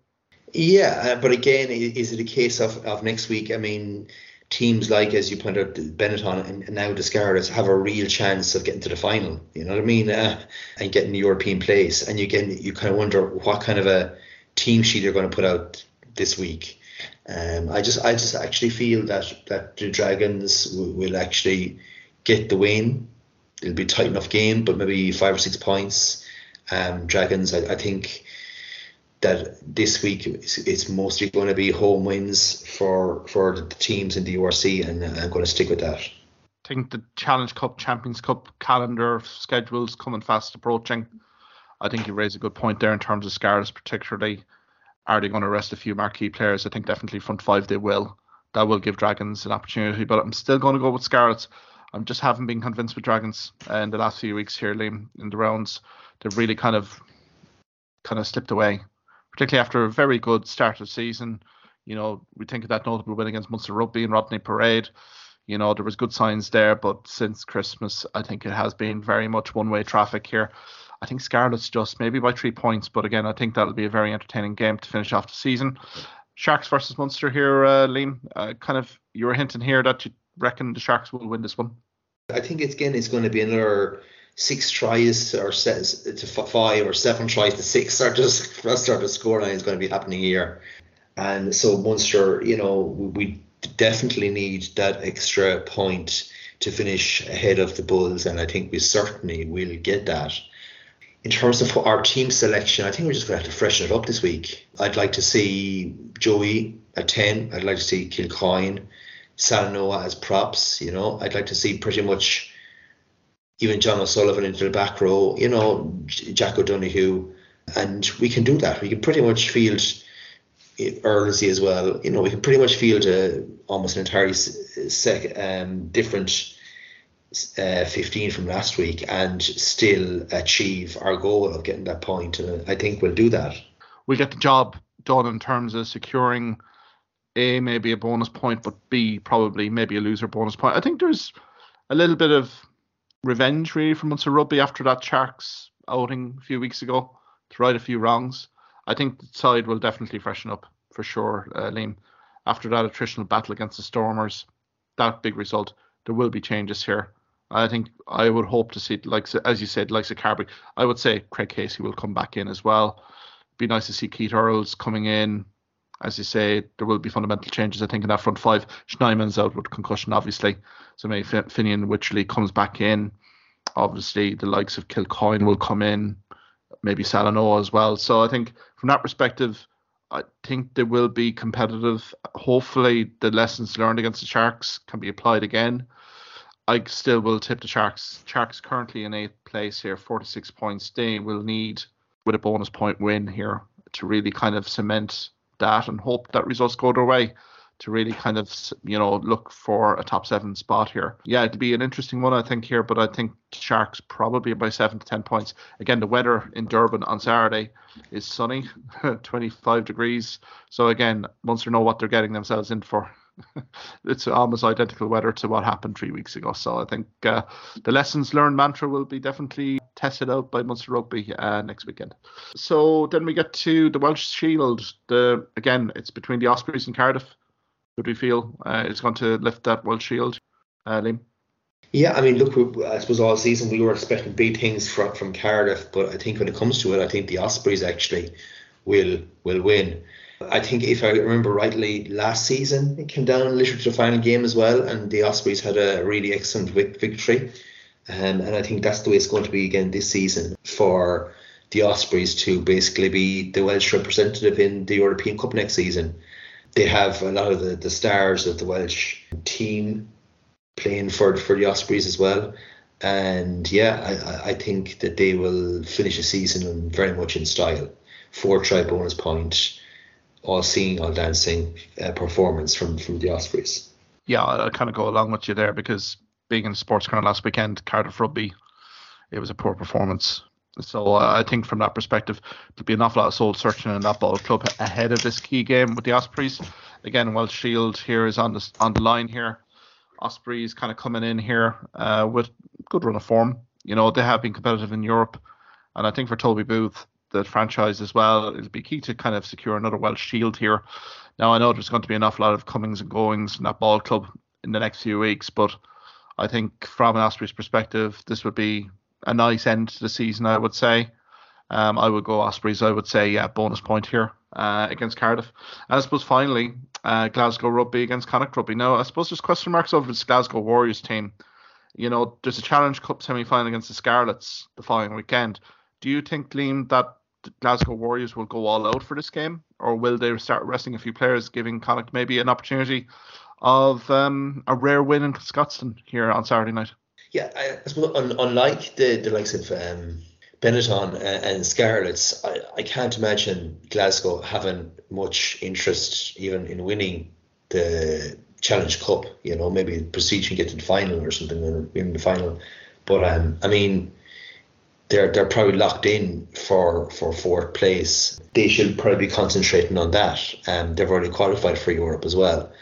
S2: Yeah, uh, but again, is it a case of, of next week? I mean, teams like, as you pointed out, Benetton and, and now the Scarlets have a real chance of getting to the final. You know what I mean? Uh, and getting the European place. And you can you kind of wonder what kind of a team sheet they're going to put out this week. Um, I just I just actually feel that that the Dragons will, will actually get the win. It'll be a tight enough game, but maybe five or six points. Um, Dragons, I, I think that this week it's, it's, mostly going to be home wins for for the teams in the URC, and I'm going to stick with that.
S1: I think the Challenge Cup, Champions Cup calendar schedules coming fast approaching. I think you raise a good point there in terms of Scarlets, particularly. Are they going to rest a few marquee players? I think definitely front five they will. That will give Dragons an opportunity, but I'm still going to go with Scarlets. I'm just haven't been convinced with Dragons uh, in the last few weeks here, Liam, in the rounds. They've really kind of kind of slipped away particularly after a very good start of season. You know, we think of that notable win against Munster Rugby and Rodney Parade. You know, there was good signs there, but since Christmas, I think it has been very much one-way traffic here. I think Scarlet's just maybe by three points, but again, I think that'll be a very entertaining game to finish off the season. Sharks versus Munster here, uh, Liam. Uh, kind of, you were hinting here that you reckon the Sharks will win this one.
S2: I think it's, again it's going to be another six tries or says to five or seven tries to six or just first start the scoreline is going to be happening here. And so Munster, you know, we definitely need that extra point to finish ahead of the Bulls, and I think we certainly will get that. In terms of our team selection, I think we're just going to have to freshen it up this week. I'd like to see Joey at 10. I'd like to see Kilcoyne, Salanoa as props. You know, I'd like to see pretty much even John O'Sullivan into the back row, you know, Jack O'Donoghue, and we can do that. We can pretty much field Earlsey as well. You know, we can pretty much field a, almost an entirely sec, um, different uh, 15 from last week and still achieve our goal of getting that point. And I think we'll do that.
S1: We'll get the job done in terms of securing A, maybe a bonus point, but B, probably maybe a loser bonus point. I think there's a little bit of revenge really from Munster Rugby after that Sharks outing a few weeks ago to right a few wrongs. I think the side will definitely freshen up for sure, uh, Liam. After that attritional battle against the Stormers, that big result, there will be changes here. I think I would hope to see, like as you said, like Carbery. I would say Craig Casey will come back in as well. Be nice to see Keith Earls coming in. As you say, there will be fundamental changes. I think in that front five, Snyman's out with concussion, obviously. So maybe Fineen Wycherley comes back in. Obviously, the likes of Kilcoyne will come in, maybe Salanoa as well. So I think from that perspective, I think they will be competitive. Hopefully, the lessons learned against the Sharks can be applied again. I still will tip the Sharks. Sharks currently in eighth place here, 46 points. They will need, with a bonus point win here, to really kind of cement that and hope that results go their way to really kind of you know look for a top seven spot here. Yeah, it'll be an interesting one I think here, but I think Sharks probably by seven to ten points. Again, the weather in Durban on Saturday is sunny, [laughs] 25 degrees. So again, Munster know what they're getting themselves in for. [laughs] it's almost identical weather to what happened three weeks ago. So I think uh, the lessons learned mantra will be definitely tested out by Munster Rugby uh, next weekend. So then we get to the Welsh Shield. The again, it's between the Ospreys and Cardiff. Who do you feel uh, going to lift that Welsh Shield, uh, Liam?
S2: Yeah, I mean, look, I suppose all season we were expecting big things from from Cardiff, but I think when it comes to it, I think the Ospreys actually will will win. I think if I remember rightly, last season it came down literally to the final game as well, and the Ospreys had a really excellent victory. Um, and I think that's the way it's going to be again this season for the Ospreys to basically be the Welsh representative in the European Cup next season they have a lot of the, the stars of the Welsh team playing for for the Ospreys as well. And yeah, I, I think that they will finish the season very much in style. Four try bonus point, all seeing, all dancing uh, performance from, from the Ospreys.
S1: Yeah, I kind of go along with you there because being in sports kind of last weekend, Cardiff Rugby it was a poor performance. So uh, I think from that perspective, there'll be an awful lot of soul searching in that ball club ahead of this key game with the Ospreys. Again, while Shield here is on the on the line here, Ospreys kind of coming in here uh, with good run of form. You know they have been competitive in Europe, and I think for Toby Booth, the franchise as well, it'll be key to kind of secure another Welsh Shield here. Now I know there's going to be an awful lot of comings and goings in that ball club in the next few weeks, but I think from an Ospreys perspective, this would be a nice end to the season, I would say. Um, I would go Ospreys. I would say yeah, bonus point here uh, against Cardiff. And I suppose finally, uh, Glasgow Rugby against Connacht Rugby. Now I suppose there's question marks over this Glasgow Warriors team. You know, there's a Challenge Cup semi-final against the Scarlets the following weekend. Do you think, Liam, that Glasgow Warriors will go all out for this game, or will they start resting a few players, giving Connacht maybe an opportunity of um, a rare win in Scotstoun here on Saturday night?
S2: Yeah, I, I suppose un, unlike the, the likes of um, Benetton and, and Scarlets, I, I can't imagine Glasgow having much interest even in winning the Challenge Cup. You know, maybe proceed and get to the final or something in the final. But um, I mean, they're they're probably locked in for for fourth place. They should probably be concentrating on that. Um, they've already qualified for Europe as well.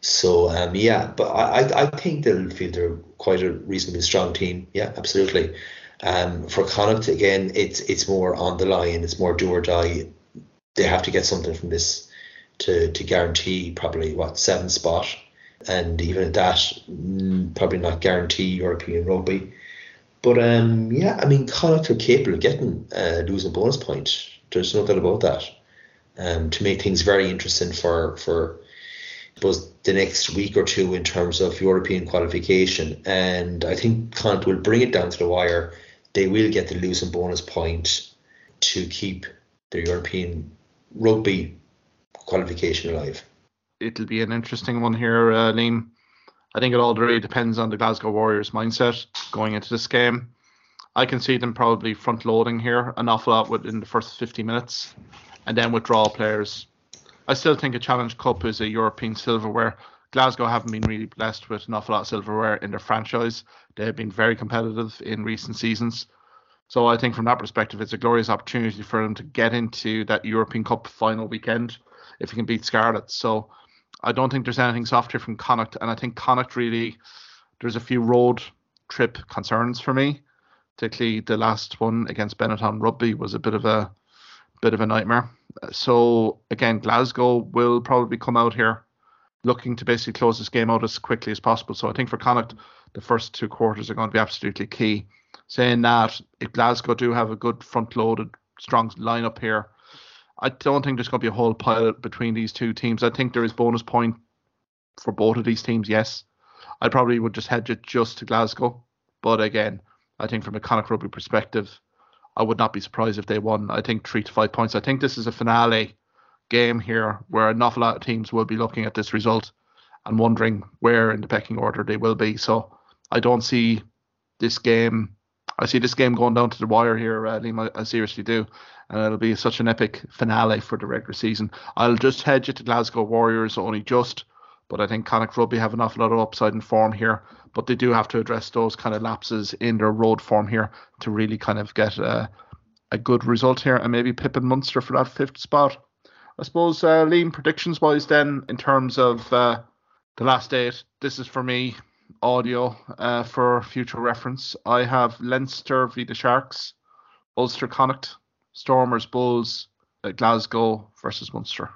S2: So um, yeah, but I, I think they'll feel they're quite a reasonably strong team. Yeah, absolutely. Um, for Connacht again, it's it's more on the line. It's more do or die. They have to get something from this to to guarantee probably what seventh spot, and even that, mm, probably not guarantee European rugby. But um, yeah, I mean, Connacht are capable of getting uh, losing bonus point. There's no doubt about that. Um, to make things very interesting for for suppose the next week or two in terms of European qualification. And I think Connacht will bring it down to the wire. They will get the losing bonus point to keep their European rugby qualification alive.
S1: It'll be an interesting one here, uh, Liam. I think it all really depends on the Glasgow Warriors mindset going into this game. I can see them probably front loading here an awful lot within the first 50 minutes and then withdraw players I still think a Challenge Cup is a European silverware. Glasgow haven't been really blessed with an awful lot of silverware in their franchise. They have been very competitive in recent seasons. So I think from that perspective, it's a glorious opportunity for them to get into that European Cup final weekend if you can beat Scarlet. So I don't think there's anything soft here from Connacht, and I think Connacht really there's a few road trip concerns for me. Particularly the last one against Benetton Rugby was a bit of a bit of a nightmare. So again, Glasgow will probably come out here looking to basically close this game out as quickly as possible. So I think for Connacht, the first two quarters are going to be absolutely key. Saying that, if Glasgow do have a good front-loaded, strong lineup here, I don't think there's going to be a whole pile between these two teams. I think there is bonus point for both of these teams. Yes, I probably would just hedge it just to Glasgow, but again, I think from a Connacht rugby perspective, I would not be surprised if they won. I think three to five points. I think this is a finale game here where an awful lot of teams will be looking at this result and wondering where in the pecking order they will be. So I don't see this game. I see this game going down to the wire here, uh, Liam. I, I seriously do, and it'll be such an epic finale for the regular season. I'll just hedge it to Glasgow Warriors only just, but I think Connacht Rugby have an awful lot of upside in form here but they do have to address those kind of lapses in their road form here to really kind of get a, a good result here and maybe Pippin Munster for that fifth spot. I suppose, uh, Liam, predictions wise, then, in terms of uh, the last eight, this is for me audio uh, for future reference. I have Leinster v the Sharks, Ulster Connacht, Stormers Bulls, uh, Glasgow versus Munster.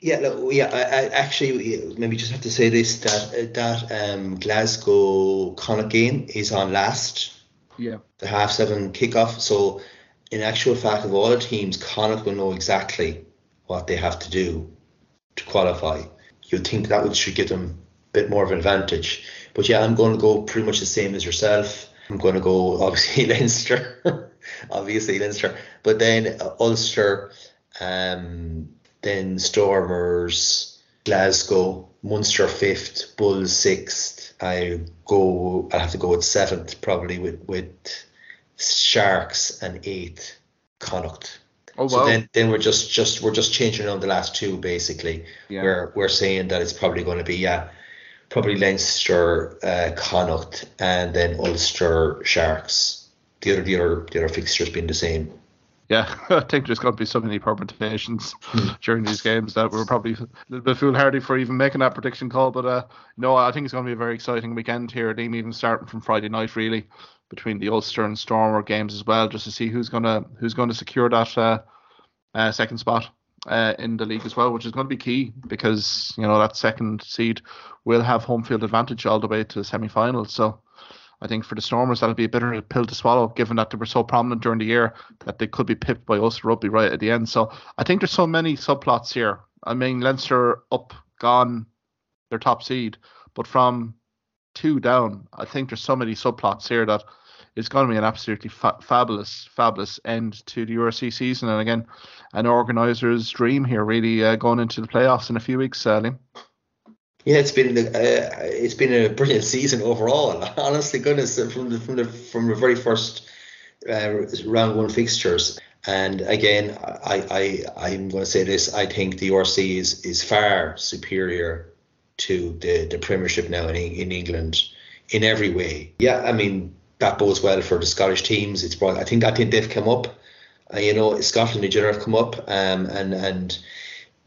S2: Yeah, look, yeah. I, I actually maybe just have to say this that that um, Glasgow Connacht game is on last.
S1: Yeah.
S2: The half seven kickoff. So, in actual fact, of all the teams, Connacht will know exactly what they have to do to qualify. You'd think that would should give them a bit more of an advantage. But yeah, I'm going to go pretty much the same as yourself. I'm going to go [laughs] obviously Leinster, [laughs] obviously Leinster, but then uh, Ulster. Um, then Stormers, Glasgow, Munster fifth, Bulls sixth. I go. I have to go with seventh probably with with Sharks and eighth Connacht. Oh, wow. So then, then we're just just we're just changing on the last two basically. Yeah. We're we're saying that it's probably going to be yeah, probably Leinster, uh, Connacht, and then Ulster Sharks. the other the other the other fixtures being the same.
S1: Yeah, [laughs] I think there's going to be so many permutations hmm. [laughs] during these games that we're probably a little bit foolhardy for even making that prediction call. But uh, no, I think it's going to be a very exciting weekend here. Team even starting from Friday night, really, between the Ulster and Stormer games as well, just to see who's gonna who's going to secure that uh, uh, second spot uh, in the league as well, which is going to be key because you know that second seed will have home field advantage all the way to the semi-final. So I think for the Stormers that'll be a bitter pill to swallow, given that they were so prominent during the year that they could be pipped by Ulster Rugby right at the end. So I think there's so many subplots here. I mean, Leinster up, gone, their top seed, but from two down, I think there's so many subplots here that it's going to be an absolutely fa- fabulous, fabulous end to the URC season. And again, an organiser's dream here, really uh, going into the playoffs in a few weeks, uh, Liam.
S2: Yeah, it's been uh, it's been a brilliant season overall. [laughs] Honestly, goodness, from the from the from the very first uh, round one fixtures. And again, I, I I'm going to say this. I think the URC is is far superior to the the Premiership now in in England in every way. Yeah, I mean that bodes well for the Scottish teams. It's brought. I think I think they've come up. Uh, you know, Scotland in general have come up, um, and and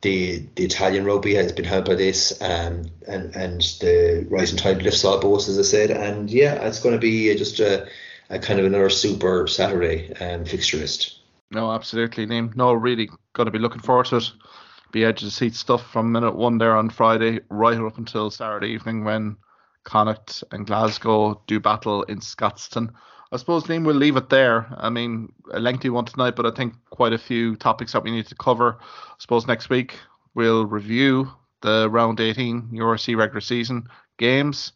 S2: the the Italian rugby has been helped by this, um, and and the rising tide lifts all boats, as I said, and yeah, it's going to be just a, a kind of another super Saturday um, fixture list.
S1: No, absolutely, Liam. No, really going to be looking forward to it. Be edge of the seat stuff from minute one there on Friday, right up until Saturday evening when Connacht and Glasgow do battle in Scotstoun. I suppose, Liam, we'll leave it there. I mean, a lengthy one tonight, but I think quite a few topics that we need to cover. I suppose next week we'll review the round 18 URC regular season games,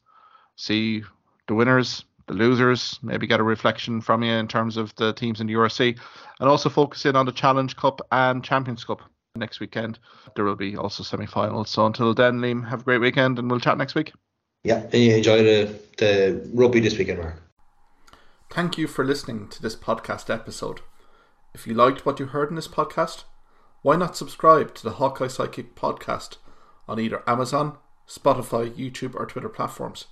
S1: see the winners, the losers, maybe get a reflection from you in terms of the teams in the URC, and also focus in on the Challenge Cup and Champions Cup next weekend. There will be also semi finals. So until then, Liam, have a great weekend and we'll chat next week.
S2: Yeah, and you enjoy the, the rugby this weekend, Mark.
S1: Thank you for listening to this podcast episode. If you liked what you heard in this podcast, why not subscribe to the Hawkeye Sidekick podcast on either Amazon, Spotify, YouTube, or Twitter platforms?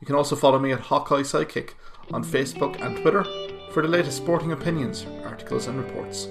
S1: You can also follow me at Hawkeye Sidekick on Facebook and Twitter for the latest sporting opinions, articles, and reports.